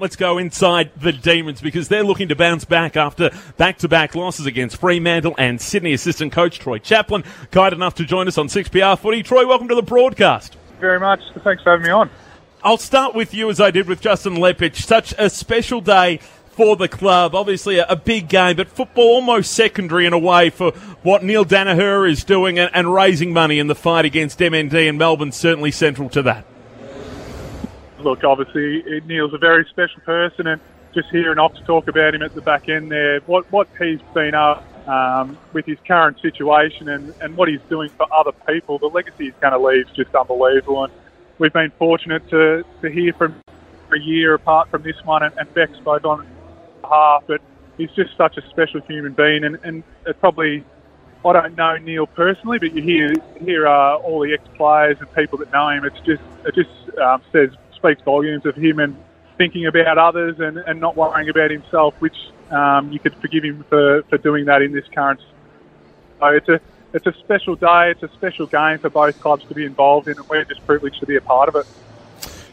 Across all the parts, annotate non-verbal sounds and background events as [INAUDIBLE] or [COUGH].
Let's go inside the Demons because they're looking to bounce back after back to back losses against Fremantle and Sydney assistant coach Troy Chaplin. Kind enough to join us on 6PR footy. Troy, welcome to the broadcast. Very much. Thanks for having me on. I'll start with you as I did with Justin Leppitsch. Such a special day for the club. Obviously, a, a, big game, but football almost secondary in a way for what Neale Daniher is doing and, and raising money in the fight against MND, and Melbourne certainly central to that look, obviously Neale's a very special person, and just hearing Ox talk about him at the back end there, what what he's been up um, with his current situation and, and what he's doing for other people, the legacy he's going to leave is just unbelievable. And we've been fortunate to, to hear from a year apart from this one, and, and Beck's both on behalf, but he's just such a special human being, and, and it probably. I don't know Neil personally, but you hear hear uh, all the ex players and people that know him. It's just it just um, says speaks volumes of him and thinking about others and, and not worrying about himself, which um, you could forgive him for, for doing that in this current. So it's a it's a special day. It's a special game for both clubs to be involved in, and we're just privileged to be a part of it.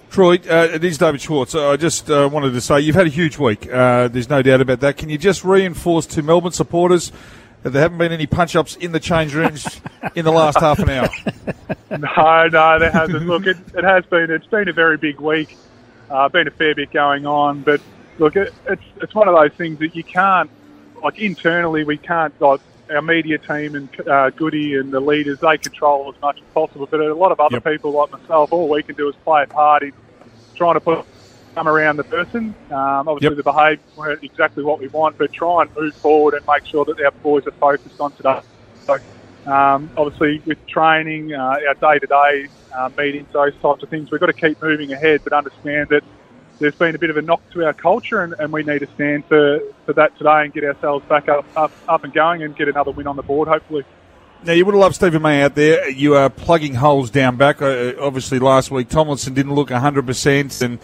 Troy, uh, it is David Schwarz. I just uh, wanted to say you've had a huge week. Uh, there's no doubt about that. Can you just reinforce to Melbourne supporters that there haven't been any punch ups in the change rooms [LAUGHS] in the last half an hour? No, no, there hasn't. Look, it, it has been. It's been a very big week. Uh, been a fair bit going on, but look, it, it's it's one of those things that you can't like internally. We can't like our media team and uh, Goody and the leaders. They control as much as possible, but a lot of other yep. people like myself, all we can do is play a part in trying to put come around the person. Um, obviously, yep. the behaviour weren't exactly what we want, but try and move forward and make sure that our boys are focused on today. So um, obviously, with training, uh, our day-to-day uh, meetings, those types of things, we've got to keep moving ahead, but understand that there's been a bit of a knock to our culture, and, and we need to stand for, for that today and get ourselves back up, up up and going and get another win on the board, hopefully. Now, you would have loved Steven May out there. You are plugging holes down back. Uh, obviously, last week Tomlinson didn't look 100%, and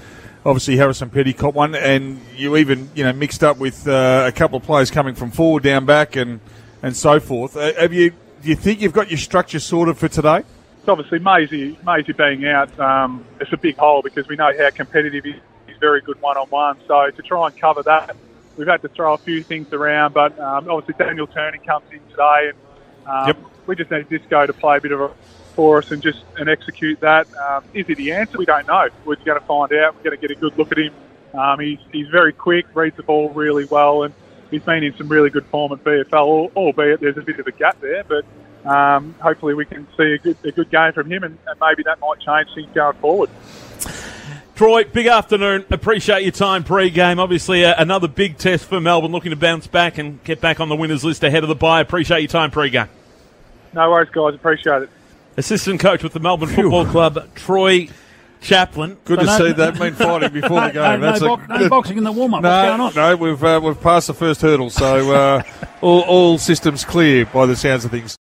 obviously Harrison Petty caught one, and you even you know mixed up with uh, a couple of players coming from forward down back and and so forth. Uh, have you do you think you've got your structure sorted for today? It's obviously Maisie, Maisie being out, um, it's a big hole because we know how competitive he is. He's very good one on one. So to try and cover that, we've had to throw a few things around. But um, obviously Daniel Turner comes in today, and um, yep. we just need Disco to play a bit of a for us and just and execute that. Um, is he the answer? We don't know. We're going to find out. We're going to get a good look at him. Um, he's, he's very quick, reads the ball really well, and he's been in some really good form at VFL, albeit there's a bit of a gap there. But um, hopefully we can see a good, a good game from him, and, and maybe that might change things going forward. Troy, big afternoon. Appreciate your time pre-game. Obviously, uh, another big test for Melbourne, looking to bounce back and get back on the winners list ahead of the bye. Appreciate your time pre-game. No worries, guys. Appreciate it. Assistant coach with the Melbourne Football Club, Troy Chaplin. Good so to no, see that mean fighting before the [LAUGHS] game. No, no, bo- no boxing in the warm up. No, What's going on? No, we've uh, we've passed the first hurdle, so uh, all, all systems clear by the sounds of things.